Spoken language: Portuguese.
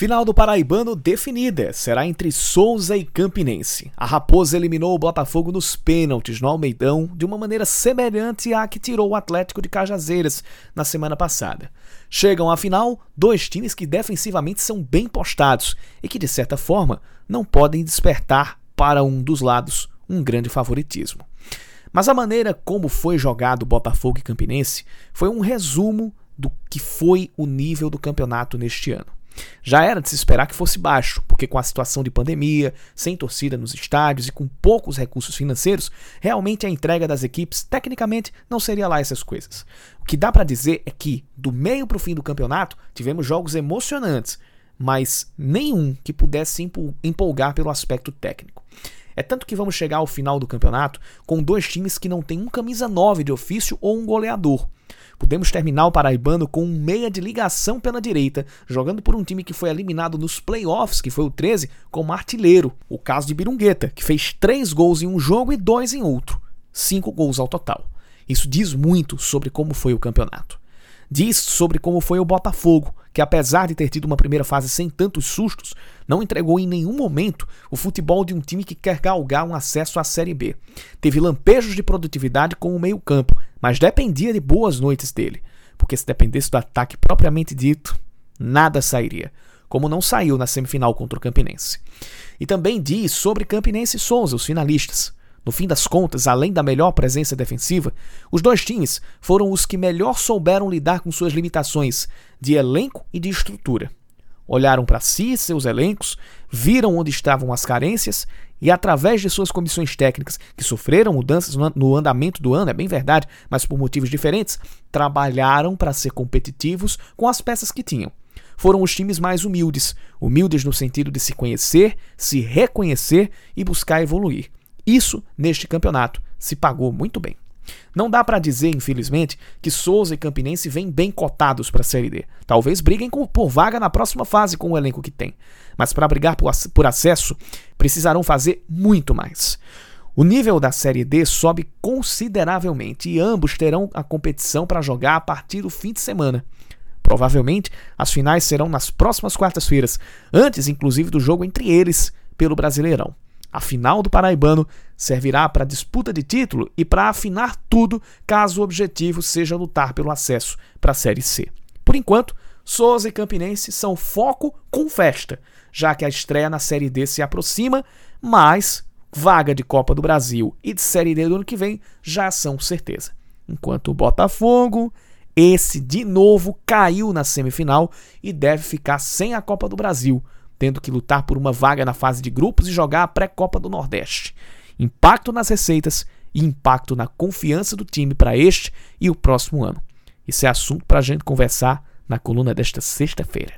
Final do Paraibano definida, será entre Souza e Campinense. A Raposa eliminou o Botafogo nos pênaltis no Almeidão de uma maneira semelhante à que tirou o Atlético de Cajazeiras na semana passada. Chegam à final dois times que defensivamente são bem postados e que, de certa forma, não podem despertar para um dos lados um grande favoritismo. Mas a maneira como foi jogado Botafogo e Campinense foi um resumo do que foi o nível do campeonato neste ano. Já era de se esperar que fosse baixo, porque com a situação de pandemia, sem torcida nos estádios e com poucos recursos financeiros, realmente a entrega das equipes tecnicamente não seria lá essas coisas. O que dá para dizer é que, do meio para o fim do campeonato, tivemos jogos emocionantes, mas nenhum que pudesse empolgar pelo aspecto técnico. É tanto que vamos chegar ao final do campeonato com dois times que não têm um camisa 9 de ofício ou um goleador. Podemos terminar o Paraibano com um meia de ligação pela direita, jogando por um time que foi eliminado nos playoffs, que foi o 13, como artilheiro. O caso de Birungueta, que fez três gols em um jogo e dois em outro. Cinco gols ao total. Isso diz muito sobre como foi o campeonato. Diz sobre como foi o Botafogo, que apesar de ter tido uma primeira fase sem tantos sustos, não entregou em nenhum momento o futebol de um time que quer galgar um acesso à Série B. Teve lampejos de produtividade com o meio-campo, mas dependia de boas noites dele, porque se dependesse do ataque propriamente dito, nada sairia, como não saiu na semifinal contra o Campinense. E também diz sobre Campinense e Souza, os finalistas. No fim das contas, além da melhor presença defensiva, os dois times foram os que melhor souberam lidar com suas limitações de elenco e de estrutura. Olharam para si e seus elencos, viram onde estavam as carências e, através de suas comissões técnicas, que sofreram mudanças no andamento do ano, é bem verdade, mas por motivos diferentes, trabalharam para ser competitivos com as peças que tinham. Foram os times mais humildes, humildes no sentido de se conhecer, se reconhecer e buscar evoluir. Isso, neste campeonato, se pagou muito bem. Não dá para dizer, infelizmente, que Souza e Campinense vêm bem cotados para a Série D. Talvez briguem por vaga na próxima fase com o elenco que tem. Mas para brigar por, acesso, precisarão fazer muito mais. O nível da Série D sobe consideravelmente e ambos terão a competição para jogar a partir do fim de semana. Provavelmente, as finais serão nas próximas quartas-feiras, antes inclusive do jogo entre eles pelo Brasileirão. A final do Paraibano servirá para disputa de título e para afinar tudo caso o objetivo seja lutar pelo acesso para a Série C. Por enquanto, Souza e Campinense são foco com festa, já que a estreia na Série D se aproxima, mas vaga de Copa do Brasil e de Série D do ano que vem já são certeza. Enquanto o Botafogo, esse de novo caiu na semifinal e deve ficar sem a Copa do Brasil tendo que lutar por uma vaga na fase de grupos e jogar a pré-copa do Nordeste. Impacto nas receitas e impacto na confiança do time para este e o próximo ano. Isso é assunto para a gente conversar na coluna desta sexta-feira.